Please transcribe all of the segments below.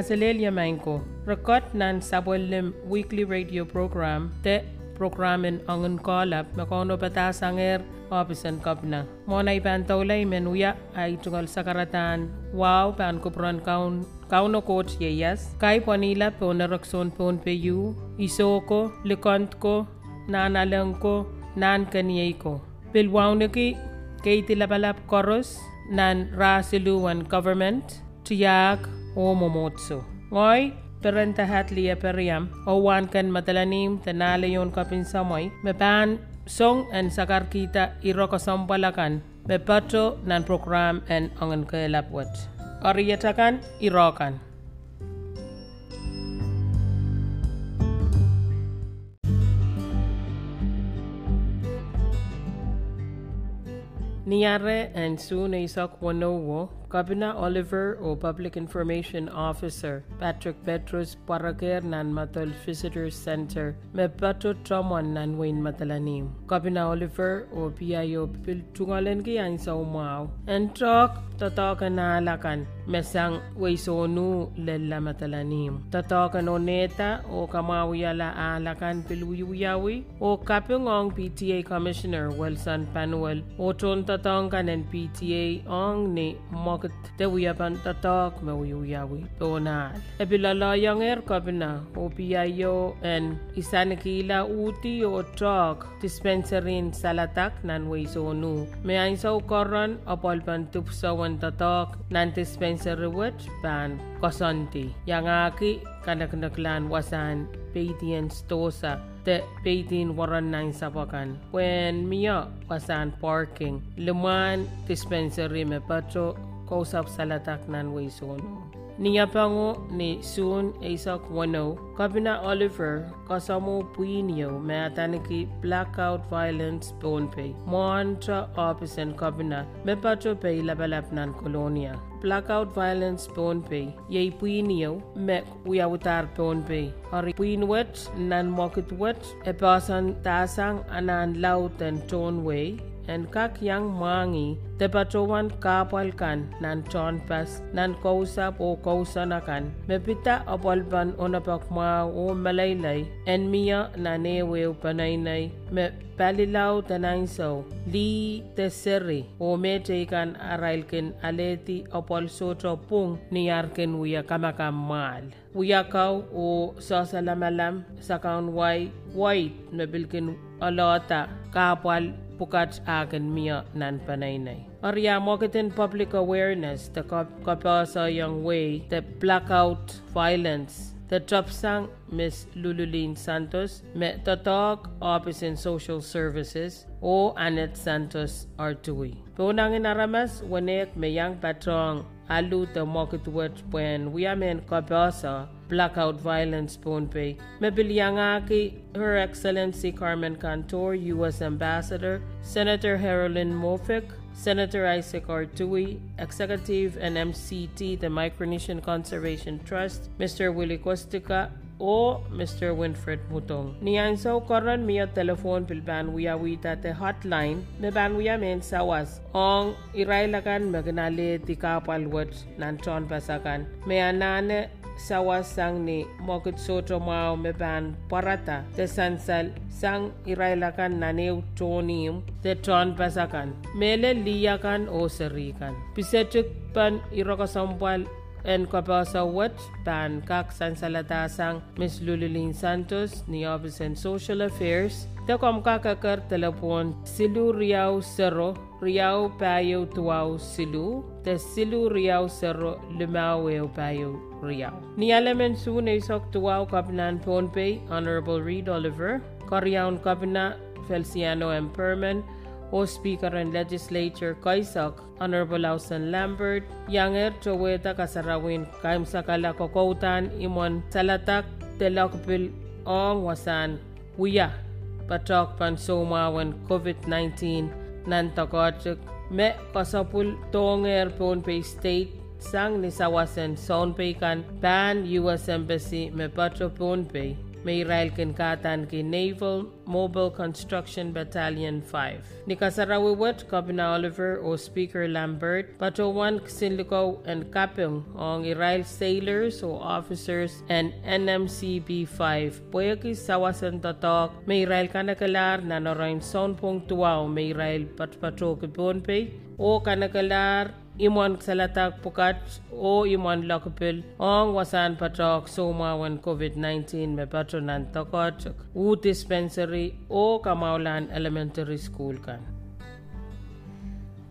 Kaselelia Manko, record nan sabwelem weekly radio program te programin angen kolap makono batasanger opisan kapna. Mona ipan taulay menuya ay tungal sakaratan wow pan kupron kaun kauno coach yeyas kai ponila ponarakson pon peyu isoko likont nan ko nan kaniyay ko. Pilwawniki keiti lapalap koros nan rasiluan government tiyak o momotso. Ngoy, perenta hatlia periam o wan kan matalanim tanalayon kapin samoy mepan song and sakar kita iroko sampalakan me pato nan program en angan kelapwat. Oriyatakan irokan. Niare and soon Isak Wanowo Kabina Oliver o Public Information Officer Patrick Petrus Paraker nan Matol Visitor Center me bato Tomon nan Wayne Matalanim. Kabina Oliver o PIO piltungalen ki ang sa umaw. And talk tatakan na alakan mesang waysonu lella matalanim. Tatakan o neta o kamawiyala alakan piluyuyawi o kapungong PTA Commissioner Wilson Panuel o ton tatangkan ng PTA ong kit te wi aban tatok me wi wi awi to yang er ka bina isan ki uti o tok dispenser in nan we nu me ai koran apol ban tup wan tatok nan dispenser wet ban kosanti yang aki kana kana klan wasan Paytien Stosa te Paytien Warren Nine Sabakan. When Mia wasan parking, Leman dispensary me kausap salatak nan waysono. Niya pango ni Soon Asak Wano, Kabina Oliver, kasamo puinyo meataniki blackout violence bonpe. Moantra and Kabina, me pato pay labalap nan kolonia. Blackout violence bonpe, yay puinyo, me uyawutar bonpe. Ari puinwet nan mokitwet, e pasan tasang anan laut and tonway, en kak yang mangi tepatowan kapalkan nan chon pas nan kausa po kausa nakan. Mepita apalban onapak ma o malaylay en miya nanewe panaynay me palilau tanai so li teseri o meteikan arailken aleti apol soto pung niyarken wiya kamakamal wiyakaw o sasalamalam sakan way white bilkin alata kapal pukat akin miya nan panaynay. Arya mokitin public awareness the kapasa yung way the blackout violence the top sang Miss Lululin Santos met the talk Office in Social Services o Annette Santos Artui. Punangin aramas wanek meyang patrong alu the mokitwet when we amen kapasa blackout violence Pohnpei. Mebiliangaki, Her Excellency Carmen Cantor, U.S. Ambassador, Senator Harolyn Mofik, Senator Isaac Artui, Executive and MCT, the Micronesian Conservation Trust, Mr. Willy Kostka, o Mr. Winfred Mutong. Niyan sa koron miya telefon pilban wiya wita te hotline me ban wiya men sawas ong irailakan magnali ti kapal wat nan ton pasakan me anane sawa sang ni mokit soto mao me ban parata. Te sansal sang irailakan naneu tonium te ton pasakan mele liyakan o serikan. Pisetuk pan iroko sampal en kapasa wat ban kak sansalata sang Miss Lulilin Santos ni Office and Social Affairs. Te kom kakakar telepon silu riau sero riau payo tuau silu te silu riau sero limau payo riau. Ni elemen su ne sok tuau kapinan Pohnpei Honorable Reed Oliver, Koriaun kapina Feliciano M. Perman, o Speaker and Legislature Kaisak, Honorable Lausen Lambert, Yanger Choweta Kasarawin, Kaim Sakala Kokoutan, Imon Salatak, Telokpil Ong Wasan, Wiya, Patok Pansomawan COVID-19, Nantakochuk, me pasapultong airpon pay state sang nisawasan son pay kan pan US Embassy me patropon pay. May Israel kinkatan ki Naval Mobile Construction Battalion 5. Ni kasarawiwat Kabina Oliver o Speaker Lambert, Patowan Sinliko and Kapung ang Israel sailors o officers and NMCB 5. Poyaki sawasan tatok, may Israel kanakalar na narain son pong tuwaw may Israel patpato kibonpe o kanakalar imon salatak pukat o imon lakapil ong wasan patok sumawan COVID-19 me patronan tokot u dispensary o kamaulan elementary school kan.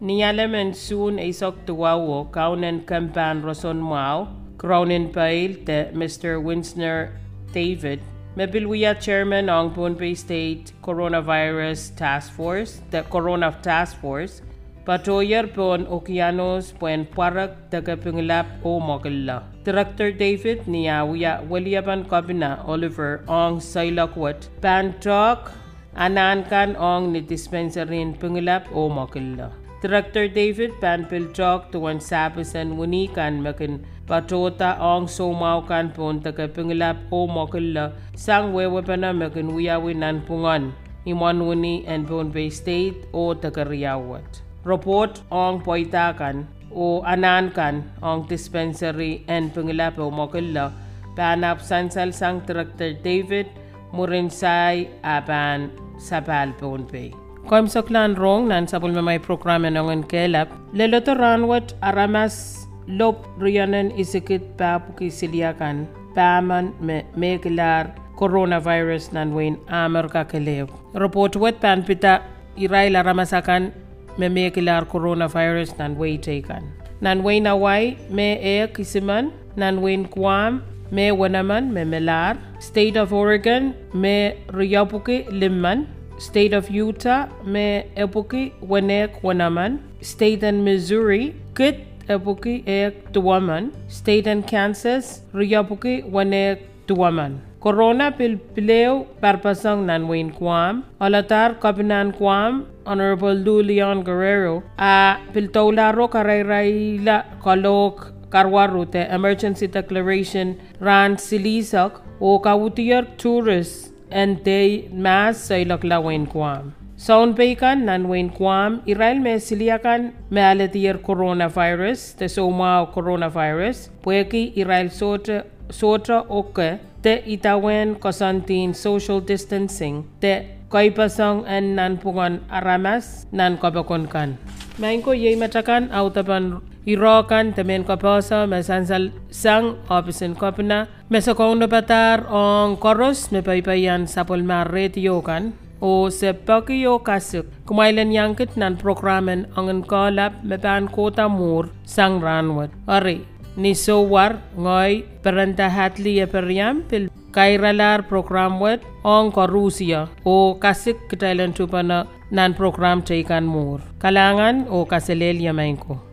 Nialaman soon ay sok tuwawo kaunan kampan roson mau Cronin Pail te Mr. Winsner David me Mebilwia Chairman ng Pohnpei State Coronavirus Task Force, the Corona Task Force, Patoyer pon Okianos puen parak daga pingilap o mogilla. Director David niya wiya waliaban kabina Oliver ong sailakwat pantok anankan ong ni dispensarin pingilap o mogilla. Director David panpiltok tuwan sabisan wunikan makin patota ong somaw kan pon taga pingilap o mogilla sang wewepana makin wiyawi nan pungan and Pohnpei State o taga Riyawat report ang poitakan o anankan ang dispensary and pengilapo mokilla panap sansal sang director David Murinsay aban sapal ponpe. Kom soklan rong nan sapul may programa nongen kelap leloto ranwat aramas lop riyanen isikit papuki siliakan paman me mekilar coronavirus nan wain Amerika kelew. Report wet pan pita iray laramasakan me me kilar coronavirus nan way taken. Nan way na way me e kisiman nan wain kwam me wanaman me melar. State of Oregon me riyapuki limman. State of Utah me epuki wanek wanaman. State and Missouri kit epuki ek tuwaman. State and Kansas riyapuki wanek tuwaman. Corona pil pileo parpasang nanwain kwam, alatar kapinan kwam, Honorable Lou Leon Guerrero, a piltaularo karayrayla kalok karwarute emergency declaration ran silisak o kawutiyar tourists and they mass sa ilaklawain kwam. Saun bacon nan wain kwam Israel me siliakan me aletiyar coronavirus te soma coronavirus pueki Israel sota oke the Itawan kosantin social distancing, the Koipasong nan pungon Aramas nan Kopakunkan. Maingko yei matakan au tapan irokan temen koposo mesansal sang opisen kopna mesokong nopatar on koros mepaipayan sapol marretiokan o se pakiyo kasik kumailan yangkit nan programen angin kolap mepan kota mur sang ranwat. Ari, ni sowar ngoy e periam pil kairalar program wet on ko Rusia o kasik kitailan tupana nan program teikan mur. Kalangan o kaselel yamainko.